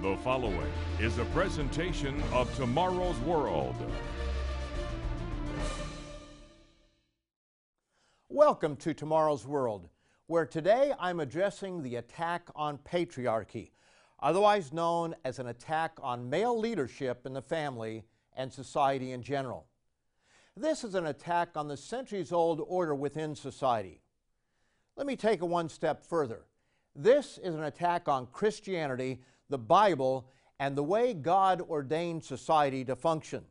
The following is a presentation of Tomorrow's World. Welcome to Tomorrow's World, where today I'm addressing the attack on patriarchy, otherwise known as an attack on male leadership in the family and society in general. This is an attack on the centuries old order within society. Let me take it one step further. This is an attack on Christianity, the Bible, and the way God ordained society to function.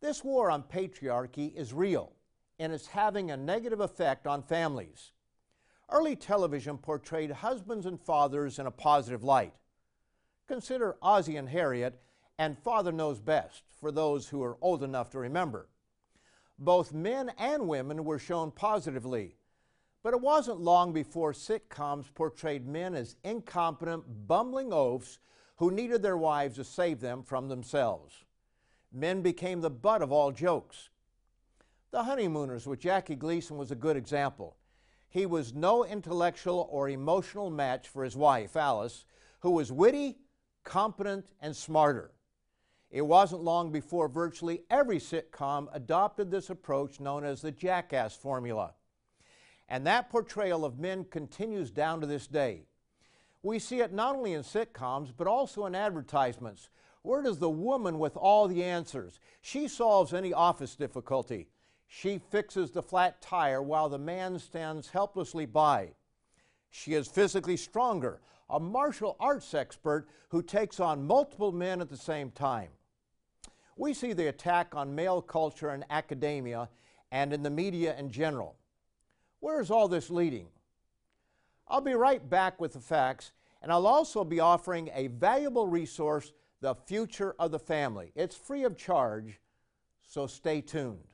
This war on patriarchy is real, and it's having a negative effect on families. Early television portrayed husbands and fathers in a positive light. Consider Ozzie and Harriet and Father Knows Best for those who are old enough to remember. Both men and women were shown positively, but it wasn't long before sitcoms portrayed men as incompetent, bumbling oafs who needed their wives to save them from themselves. Men became the butt of all jokes. The Honeymooners with Jackie Gleason was a good example. He was no intellectual or emotional match for his wife, Alice, who was witty, competent, and smarter. It wasn't long before virtually every sitcom adopted this approach known as the jackass formula. And that portrayal of men continues down to this day. We see it not only in sitcoms, but also in advertisements. Where does the woman with all the answers? She solves any office difficulty. She fixes the flat tire while the man stands helplessly by. She is physically stronger, a martial arts expert who takes on multiple men at the same time. We see the attack on male culture in academia and in the media in general. Where is all this leading? I'll be right back with the facts, and I'll also be offering a valuable resource, The Future of the Family. It's free of charge, so stay tuned.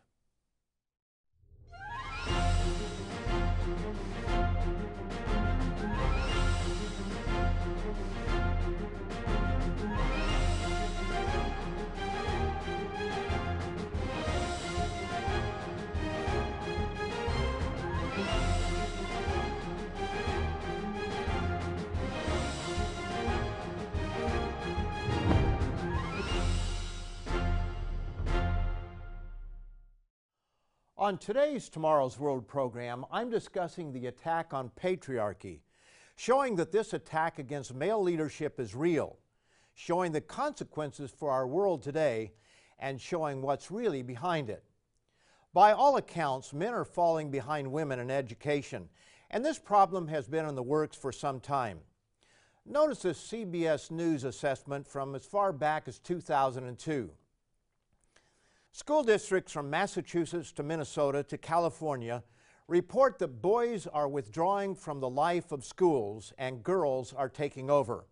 On today's Tomorrow's World program, I'm discussing the attack on patriarchy, showing that this attack against male leadership is real, showing the consequences for our world today, and showing what's really behind it. By all accounts, men are falling behind women in education, and this problem has been in the works for some time. Notice this CBS News assessment from as far back as 2002. School districts from Massachusetts to Minnesota to California report that boys are withdrawing from the life of schools and girls are taking over.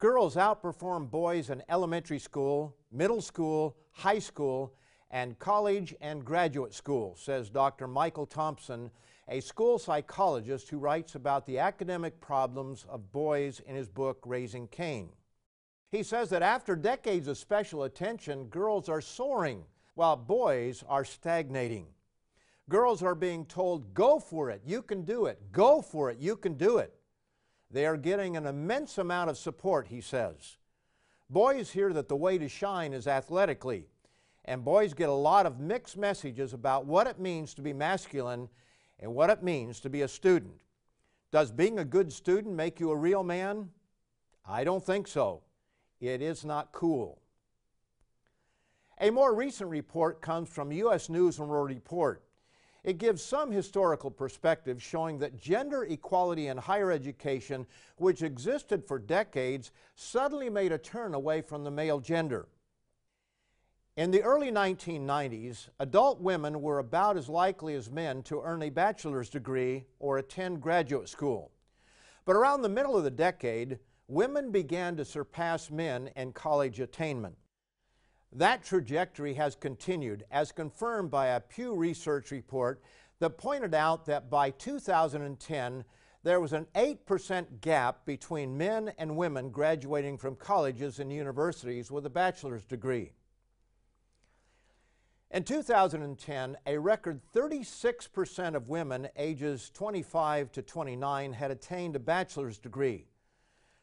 Girls outperform boys in elementary school, middle school, high school, and college and graduate school, says Dr. Michael Thompson, a school psychologist who writes about the academic problems of boys in his book Raising Cain. He says that after decades of special attention, girls are soaring while boys are stagnating. Girls are being told, go for it, you can do it, go for it, you can do it. They are getting an immense amount of support, he says. Boys hear that the way to shine is athletically, and boys get a lot of mixed messages about what it means to be masculine and what it means to be a student. Does being a good student make you a real man? I don't think so. It is not cool. A more recent report comes from U.S. News and World Report. It gives some historical perspective showing that gender equality in higher education, which existed for decades, suddenly made a turn away from the male gender. In the early 1990s, adult women were about as likely as men to earn a bachelor's degree or attend graduate school. But around the middle of the decade, women began to surpass men in college attainment. That trajectory has continued, as confirmed by a Pew Research report that pointed out that by 2010, there was an 8% gap between men and women graduating from colleges and universities with a bachelor's degree. In 2010, a record 36% of women ages 25 to 29 had attained a bachelor's degree.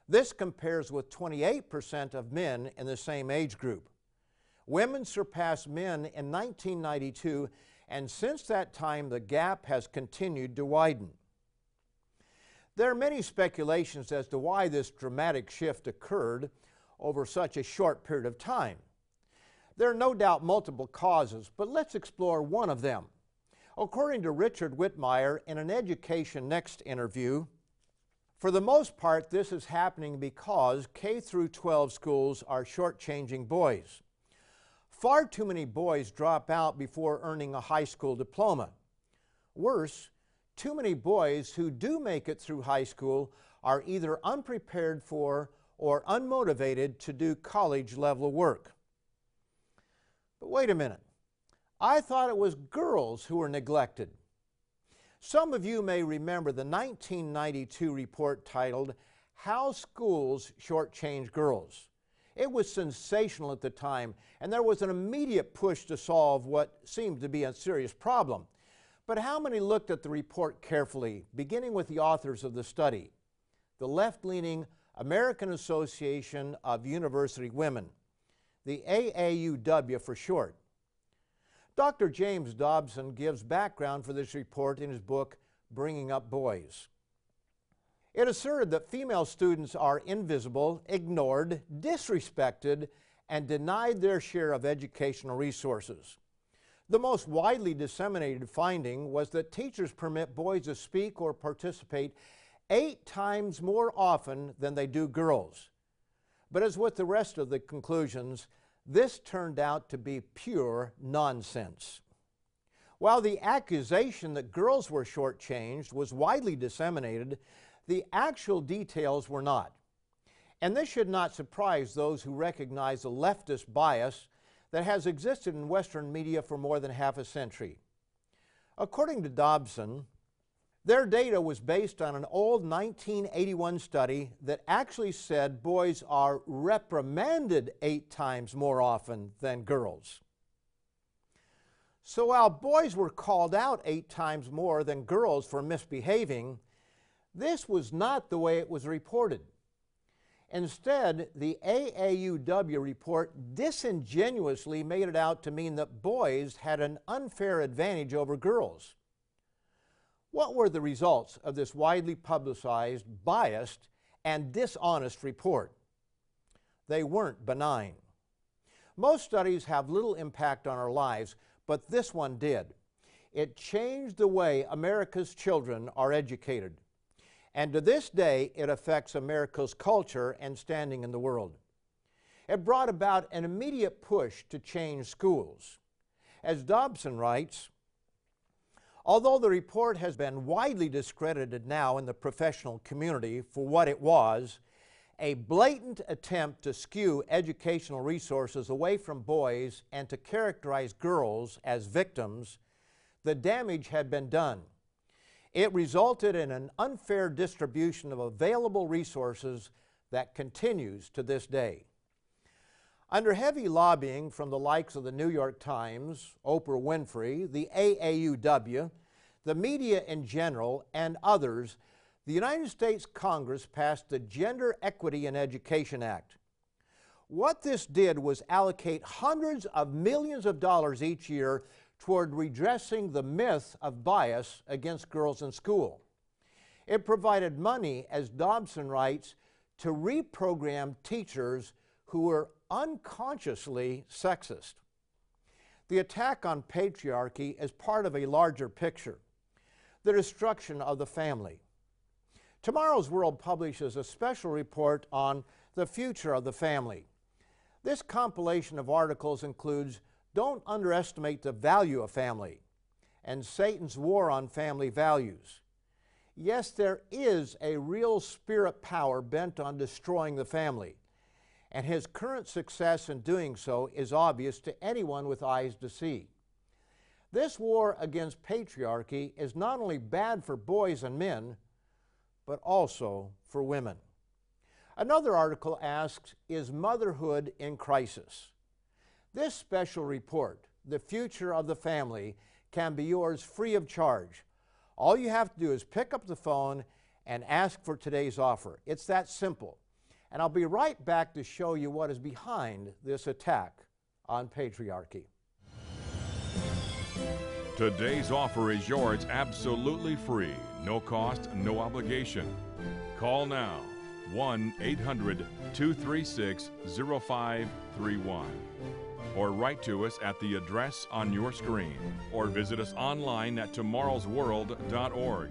This compares with 28% of men in the same age group. Women surpassed men in 1992, and since that time, the gap has continued to widen. There are many speculations as to why this dramatic shift occurred over such a short period of time. There are no doubt multiple causes, but let's explore one of them. According to Richard Whitmire in an Education Next interview, for the most part, this is happening because K through 12 schools are shortchanging boys. Far too many boys drop out before earning a high school diploma. Worse, too many boys who do make it through high school are either unprepared for or unmotivated to do college level work. But wait a minute. I thought it was girls who were neglected. Some of you may remember the 1992 report titled How Schools Shortchange Girls. It was sensational at the time, and there was an immediate push to solve what seemed to be a serious problem. But how many looked at the report carefully, beginning with the authors of the study? The left leaning American Association of University Women, the AAUW for short. Dr. James Dobson gives background for this report in his book, Bringing Up Boys. It asserted that female students are invisible, ignored, disrespected, and denied their share of educational resources. The most widely disseminated finding was that teachers permit boys to speak or participate eight times more often than they do girls. But as with the rest of the conclusions, this turned out to be pure nonsense. While the accusation that girls were shortchanged was widely disseminated, the actual details were not. And this should not surprise those who recognize the leftist bias that has existed in Western media for more than half a century. According to Dobson, their data was based on an old 1981 study that actually said boys are reprimanded eight times more often than girls. So while boys were called out eight times more than girls for misbehaving, this was not the way it was reported. Instead, the AAUW report disingenuously made it out to mean that boys had an unfair advantage over girls. What were the results of this widely publicized, biased, and dishonest report? They weren't benign. Most studies have little impact on our lives, but this one did. It changed the way America's children are educated and to this day it affects America's culture and standing in the world. It brought about an immediate push to change schools. As Dobson writes, although the report has been widely discredited now in the professional community for what it was, a blatant attempt to skew educational resources away from boys and to characterize girls as victims, the damage had been done. It resulted in an unfair distribution of available resources that continues to this day. Under heavy lobbying from the likes of the New York Times, Oprah Winfrey, the AAUW, the media in general, and others, the United States Congress passed the Gender Equity in Education Act. What this did was allocate hundreds of millions of dollars each year toward redressing the myth of bias against girls in school. It provided money, as Dobson writes, to reprogram teachers who were unconsciously sexist. The attack on patriarchy is part of a larger picture the destruction of the family. Tomorrow's World publishes a special report on the future of the family. This compilation of articles includes don't underestimate the value of family and Satan's war on family values. Yes, there is a real spirit power bent on destroying the family, and his current success in doing so is obvious to anyone with eyes to see. This war against patriarchy is not only bad for boys and men, but also for women. Another article asks Is motherhood in crisis? This special report, The Future of the Family, can be yours free of charge. All you have to do is pick up the phone and ask for today's offer. It's that simple. And I'll be right back to show you what is behind this attack on patriarchy. Today's offer is yours absolutely free, no cost, no obligation. Call now 1 800 236 0531 or write to us at the address on your screen or visit us online at tomorrowsworld.org.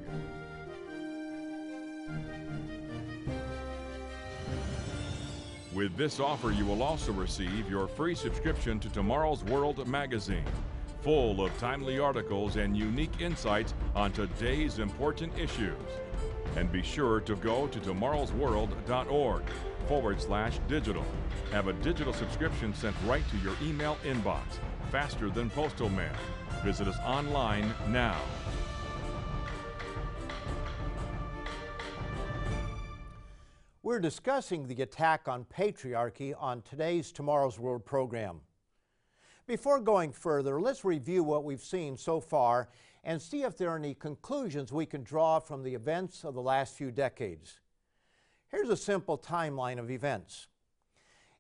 With this offer, you will also receive your free subscription to Tomorrow's World magazine, full of timely articles and unique insights on today's important issues. And be sure to go to tomorrowsworld.org forward slash digital. Have a digital subscription sent right to your email inbox, faster than postal mail. Visit us online now. We're discussing the attack on patriarchy on today's Tomorrow's World program. Before going further, let's review what we've seen so far and see if there are any conclusions we can draw from the events of the last few decades. Here's a simple timeline of events.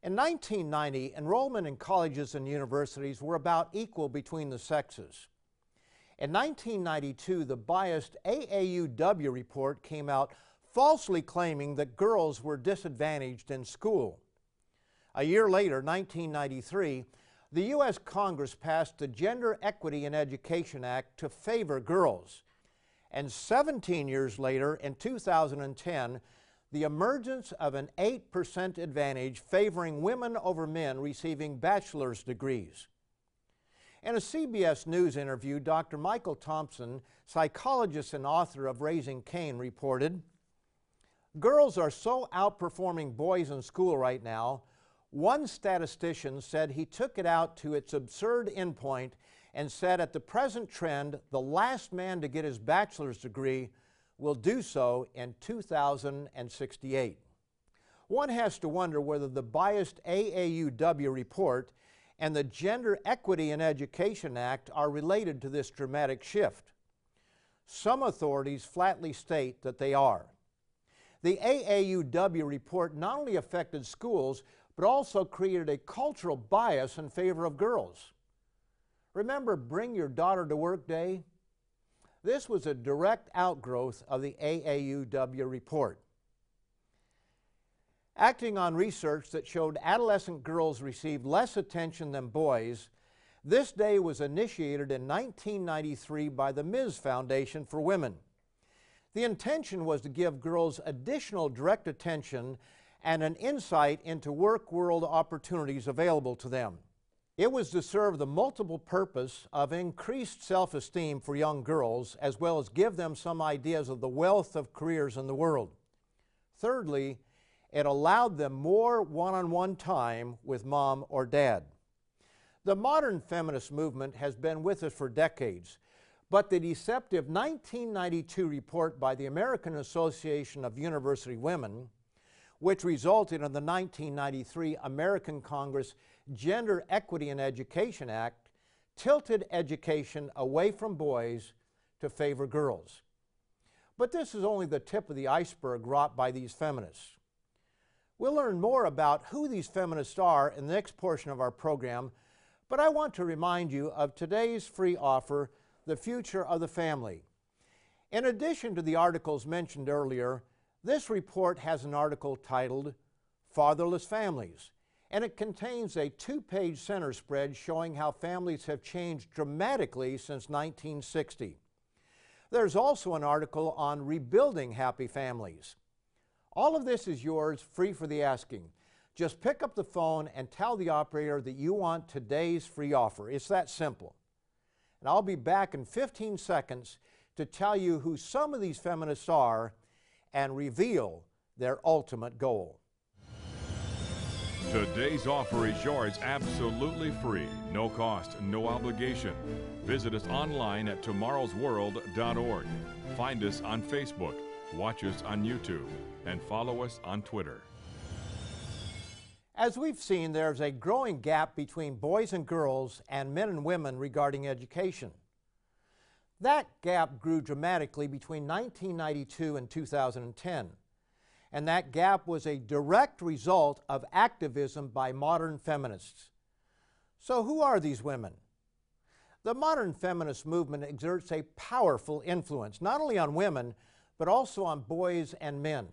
In 1990, enrollment in colleges and universities were about equal between the sexes. In 1992, the biased AAUW report came out falsely claiming that girls were disadvantaged in school. A year later, 1993, the U.S. Congress passed the Gender Equity in Education Act to favor girls. And 17 years later, in 2010, the emergence of an 8% advantage favoring women over men receiving bachelor's degrees. In a CBS News interview, Dr. Michael Thompson, psychologist and author of Raising Cain, reported Girls are so outperforming boys in school right now one statistician said he took it out to its absurd endpoint and said at the present trend, the last man to get his bachelor's degree will do so in 2068. One has to wonder whether the biased AAUW report and the Gender Equity in Education Act are related to this dramatic shift. Some authorities flatly state that they are. The AAUW report not only affected schools, but also created a cultural bias in favor of girls. Remember Bring Your Daughter to Work Day? This was a direct outgrowth of the AAUW report. Acting on research that showed adolescent girls received less attention than boys, this day was initiated in 1993 by the Ms. Foundation for Women. The intention was to give girls additional direct attention and an insight into work world opportunities available to them. It was to serve the multiple purpose of increased self esteem for young girls, as well as give them some ideas of the wealth of careers in the world. Thirdly, it allowed them more one on one time with mom or dad. The modern feminist movement has been with us for decades, but the deceptive 1992 report by the American Association of University Women which resulted in the 1993 American Congress Gender Equity in Education Act, tilted education away from boys to favor girls. But this is only the tip of the iceberg wrought by these feminists. We'll learn more about who these feminists are in the next portion of our program, but I want to remind you of today's free offer, The Future of the Family. In addition to the articles mentioned earlier, this report has an article titled Fatherless Families, and it contains a two page center spread showing how families have changed dramatically since 1960. There's also an article on rebuilding happy families. All of this is yours free for the asking. Just pick up the phone and tell the operator that you want today's free offer. It's that simple. And I'll be back in 15 seconds to tell you who some of these feminists are and reveal their ultimate goal. Today's offer is yours absolutely free, no cost, no obligation. Visit us online at tomorrowsworld.org. Find us on Facebook, watch us on YouTube, and follow us on Twitter. As we've seen, there's a growing gap between boys and girls and men and women regarding education. That gap grew dramatically between 1992 and 2010. and that gap was a direct result of activism by modern feminists. So, who are these women? The modern feminist movement exerts a powerful influence, not only on women, but also on boys and men.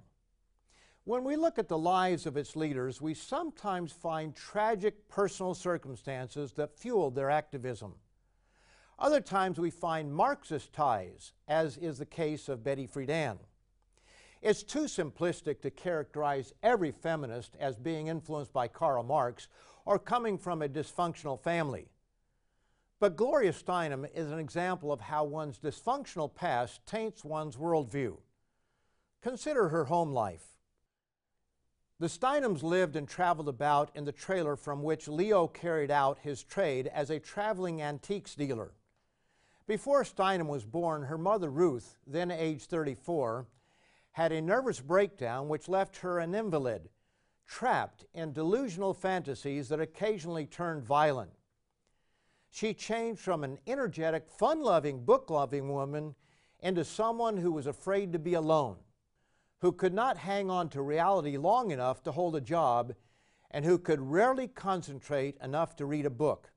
When we look at the lives of its leaders, we sometimes find tragic personal circumstances that fueled their activism. Other times we find Marxist ties, as is the case of Betty Friedan. It's too simplistic to characterize every feminist as being influenced by Karl Marx or coming from a dysfunctional family. But Gloria Steinem is an example of how one's dysfunctional past taints one's worldview. Consider her home life. The Steinems lived and traveled about in the trailer from which Leo carried out his trade as a traveling antiques dealer. Before Steinem was born, her mother Ruth, then age 34, had a nervous breakdown which left her an invalid, trapped in delusional fantasies that occasionally turned violent. She changed from an energetic, fun loving, book loving woman into someone who was afraid to be alone who could not hang on to reality long enough to hold a job, and who could rarely concentrate enough to read a book.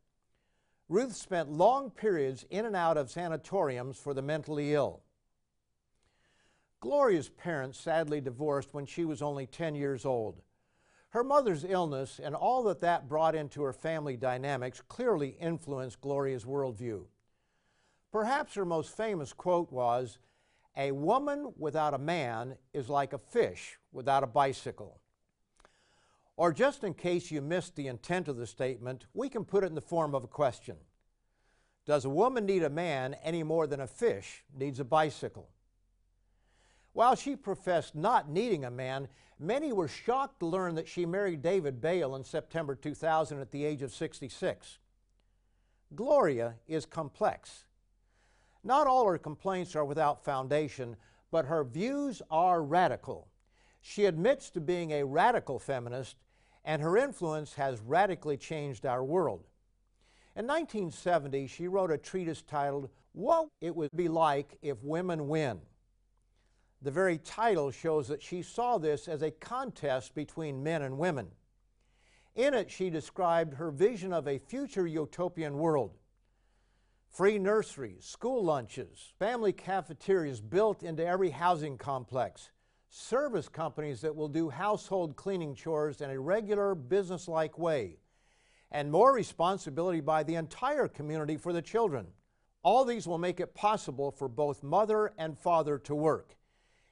Ruth spent long periods in and out of sanatoriums for the mentally ill. Gloria's parents sadly divorced when she was only 10 years old. Her mother's illness and all that that brought into her family dynamics clearly influenced Gloria's worldview. Perhaps her most famous quote was, a woman without a man is like a fish without a bicycle. Or just in case you missed the intent of the statement, we can put it in the form of a question. Does a woman need a man any more than a fish needs a bicycle? While she professed not needing a man, many were shocked to learn that she married David Bale in September 2000 at the age of 66. Gloria is complex. Not all her complaints are without foundation, but her views are radical. She admits to being a radical feminist, and her influence has radically changed our world. In 1970, she wrote a treatise titled, What It Would Be Like If Women Win. The very title shows that she saw this as a contest between men and women. In it, she described her vision of a future utopian world free nurseries, school lunches, family cafeterias built into every housing complex, service companies that will do household cleaning chores in a regular business-like way, and more responsibility by the entire community for the children. All these will make it possible for both mother and father to work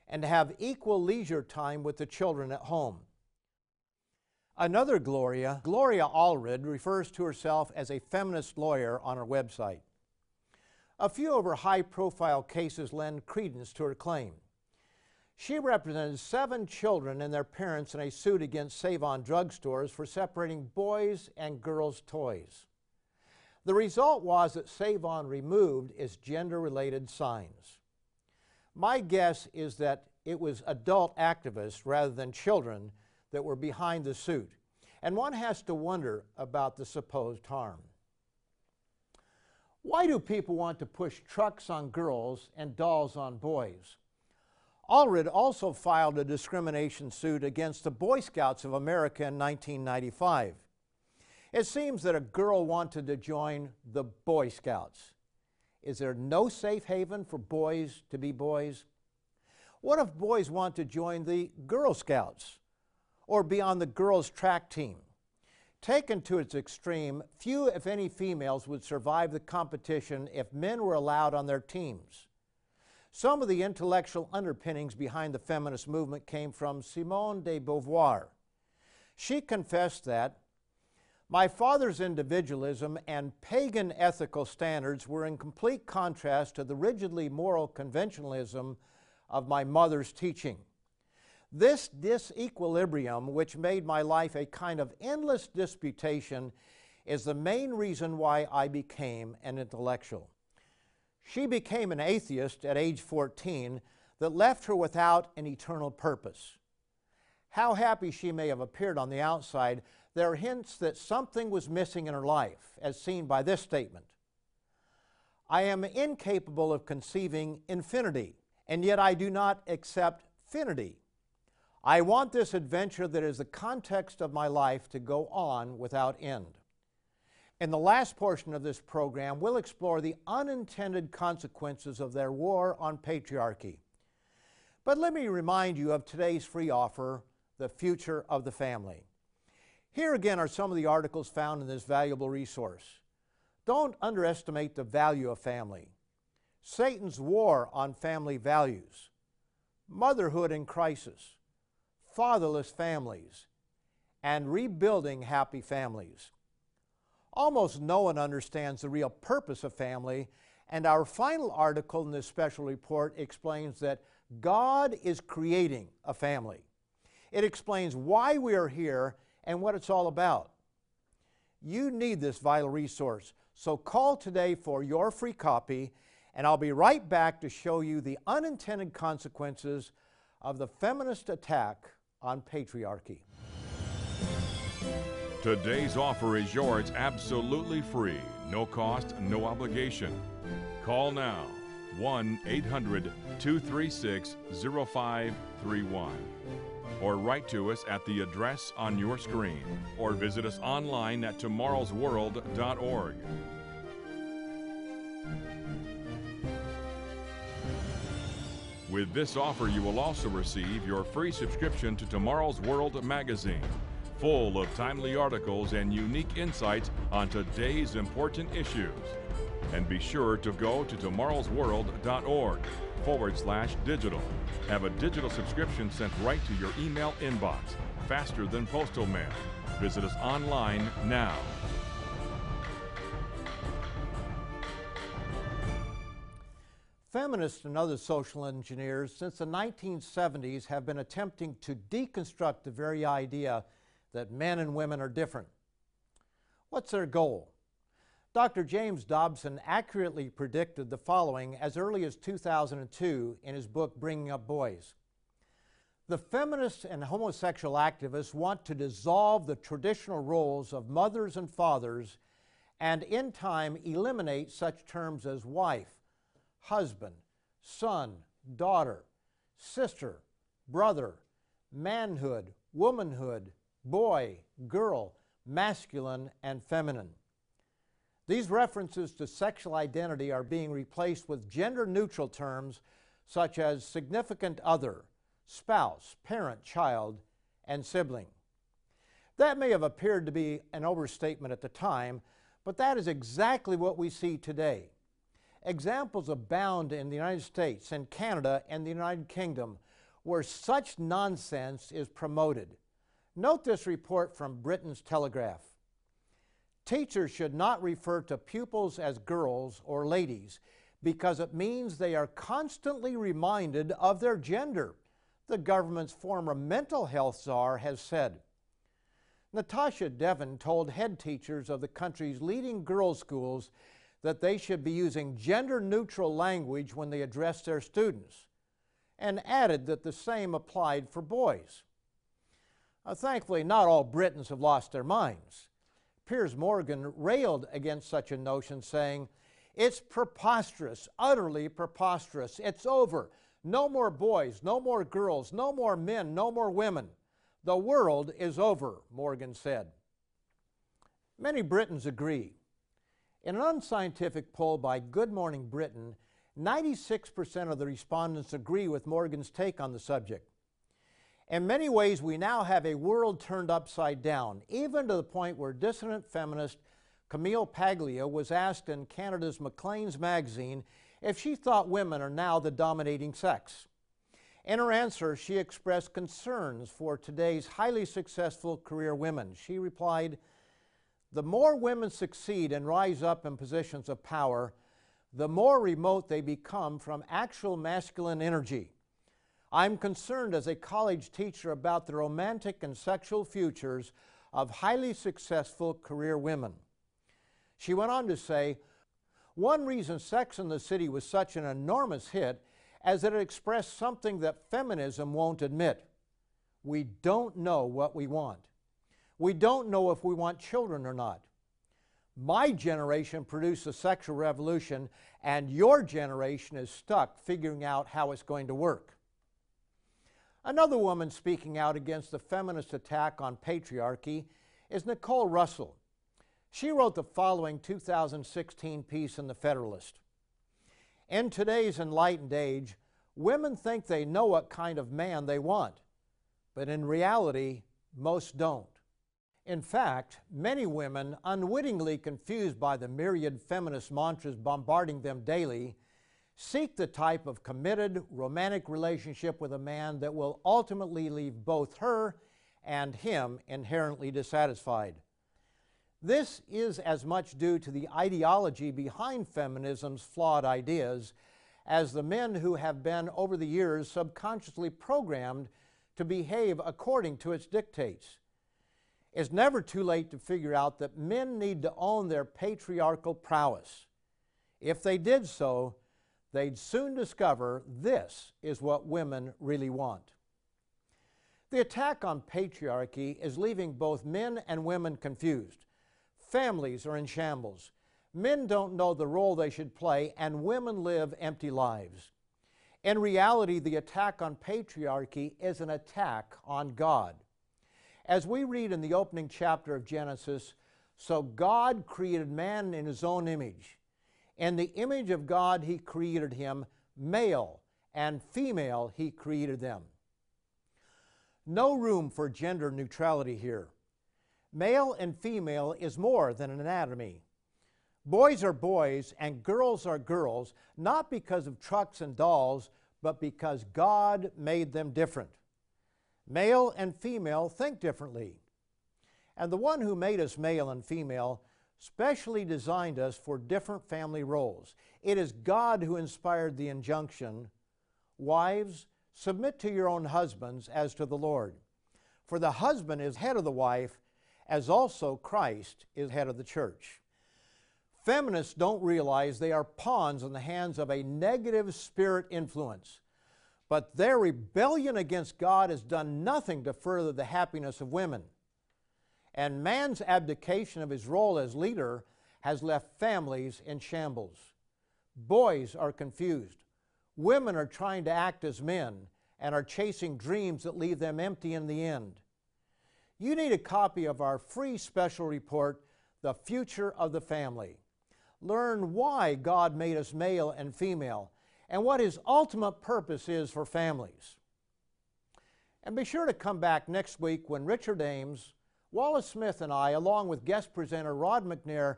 and to have equal leisure time with the children at home. Another Gloria, Gloria Allred, refers to herself as a feminist lawyer on her website. A few of her high profile cases lend credence to her claim. She represented seven children and their parents in a suit against Save On drugstores for separating boys and girls' toys. The result was that Save On removed its gender related signs. My guess is that it was adult activists rather than children that were behind the suit, and one has to wonder about the supposed harm. Why do people want to push trucks on girls and dolls on boys? Allred also filed a discrimination suit against the Boy Scouts of America in 1995. It seems that a girl wanted to join the Boy Scouts. Is there no safe haven for boys to be boys? What if boys want to join the Girl Scouts or be on the girls' track team? Taken to its extreme, few, if any, females would survive the competition if men were allowed on their teams. Some of the intellectual underpinnings behind the feminist movement came from Simone de Beauvoir. She confessed that my father's individualism and pagan ethical standards were in complete contrast to the rigidly moral conventionalism of my mother's teaching. This disequilibrium, which made my life a kind of endless disputation, is the main reason why I became an intellectual. She became an atheist at age 14 that left her without an eternal purpose. How happy she may have appeared on the outside, there are hints that something was missing in her life, as seen by this statement. I am incapable of conceiving infinity, and yet I do not accept finity. I want this adventure that is the context of my life to go on without end. In the last portion of this program, we'll explore the unintended consequences of their war on patriarchy. But let me remind you of today's free offer, The Future of the Family. Here again are some of the articles found in this valuable resource. Don't underestimate the value of family. Satan's war on family values. Motherhood in crisis fatherless families, and rebuilding happy families. Almost no one understands the real purpose of family, and our final article in this special report explains that God is creating a family. It explains why we are here and what it's all about. You need this vital resource, so call today for your free copy, and I'll be right back to show you the unintended consequences of the feminist attack on patriarchy. Today's offer is yours absolutely free, no cost, no obligation. Call now. 1 800 236 0531 or write to us at the address on your screen. Or visit us online at tomorrowsworld.org. With this offer, you will also receive your free subscription to Tomorrow's World magazine, full of timely articles and unique insights on today's important issues. And be sure to go to tomorrowsworld.org forward slash digital. Have a digital subscription sent right to your email inbox, faster than postal mail. Visit us online now. Feminists and other social engineers since the 1970s have been attempting to deconstruct the very idea that men and women are different. What's their goal? Dr. James Dobson accurately predicted the following as early as 2002 in his book Bringing Up Boys. The feminists and homosexual activists want to dissolve the traditional roles of mothers and fathers and in time eliminate such terms as wife, husband, son, daughter, sister, brother, manhood, womanhood, boy, girl, masculine, and feminine. These references to sexual identity are being replaced with gender neutral terms such as significant other, spouse, parent, child, and sibling. That may have appeared to be an overstatement at the time, but that is exactly what we see today. Examples abound in the United States and Canada and the United Kingdom where such nonsense is promoted. Note this report from Britain's Telegraph. Teachers should not refer to pupils as girls or ladies because it means they are constantly reminded of their gender, the government's former mental health czar has said. Natasha Devon told head teachers of the country's leading girls' schools that they should be using gender neutral language when they address their students, and added that the same applied for boys. Uh, thankfully, not all Britons have lost their minds. Piers Morgan railed against such a notion, saying, It's preposterous, utterly preposterous. It's over. No more boys, no more girls, no more men, no more women. The world is over, Morgan said. Many Britons agree. In an unscientific poll by Good Morning Britain, 96% of the respondents agree with Morgan's take on the subject. In many ways, we now have a world turned upside down, even to the point where dissident feminist Camille Paglia was asked in Canada's Maclean's magazine if she thought women are now the dominating sex. In her answer, she expressed concerns for today's highly successful career women. She replied, the more women succeed and rise up in positions of power, the more remote they become from actual masculine energy. I'm concerned as a college teacher about the romantic and sexual futures of highly successful career women. She went on to say, one reason Sex and the City was such an enormous hit as that it expressed something that feminism won't admit. We don't know what we want. We don't know if we want children or not. My generation produced a sexual revolution, and your generation is stuck figuring out how it's going to work. Another woman speaking out against the feminist attack on patriarchy is Nicole Russell. She wrote the following 2016 piece in The Federalist. In today's enlightened age, women think they know what kind of man they want, but in reality, most don't. In fact, many women, unwittingly confused by the myriad feminist mantras bombarding them daily, Seek the type of committed romantic relationship with a man that will ultimately leave both her and him inherently dissatisfied. This is as much due to the ideology behind feminism's flawed ideas as the men who have been over the years subconsciously programmed to behave according to its dictates. It's never too late to figure out that men need to own their patriarchal prowess. If they did so, they'd soon discover this is what women really want. The attack on patriarchy is leaving both men and women confused. Families are in shambles. Men don't know the role they should play, and women live empty lives. In reality, the attack on patriarchy is an attack on God. As we read in the opening chapter of Genesis, so God created man in his own image. In the image of God, He created him, male and female, He created them. No room for gender neutrality here. Male and female is more than an anatomy. Boys are boys and girls are girls, not because of trucks and dolls, but because God made them different. Male and female think differently. And the one who made us male and female specially designed us for different family roles. It is God who inspired the injunction Wives, submit to your own husbands as to the Lord. For the husband is head of the wife, as also Christ is head of the church. Feminists don't realize they are pawns in the hands of a negative spirit influence. But their rebellion against God has done nothing to further the happiness of women and man's abdication of his role as leader has left families in shambles. Boys are confused. Women are trying to act as men and are chasing dreams that leave them empty in the end. You need a copy of our free special report, The Future of the Family. Learn why God made us male and female and what His ultimate purpose is for families. And be sure to come back next week when Richard Ames Wallace Smith and I, along with guest presenter Rod McNair,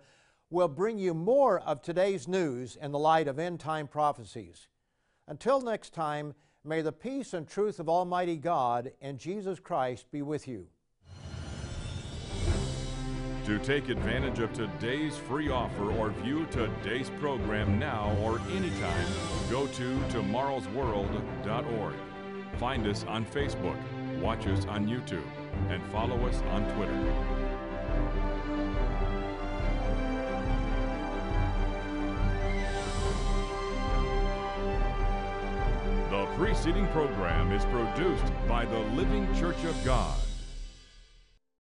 will bring you more of today's news in the light of end time prophecies. Until next time, may the peace and truth of Almighty God and Jesus Christ be with you. To take advantage of today's free offer or view today's program now or anytime, go to tomorrowsworld.org. Find us on Facebook, watch us on YouTube and follow us on Twitter. The preceding program is produced by the Living Church of God.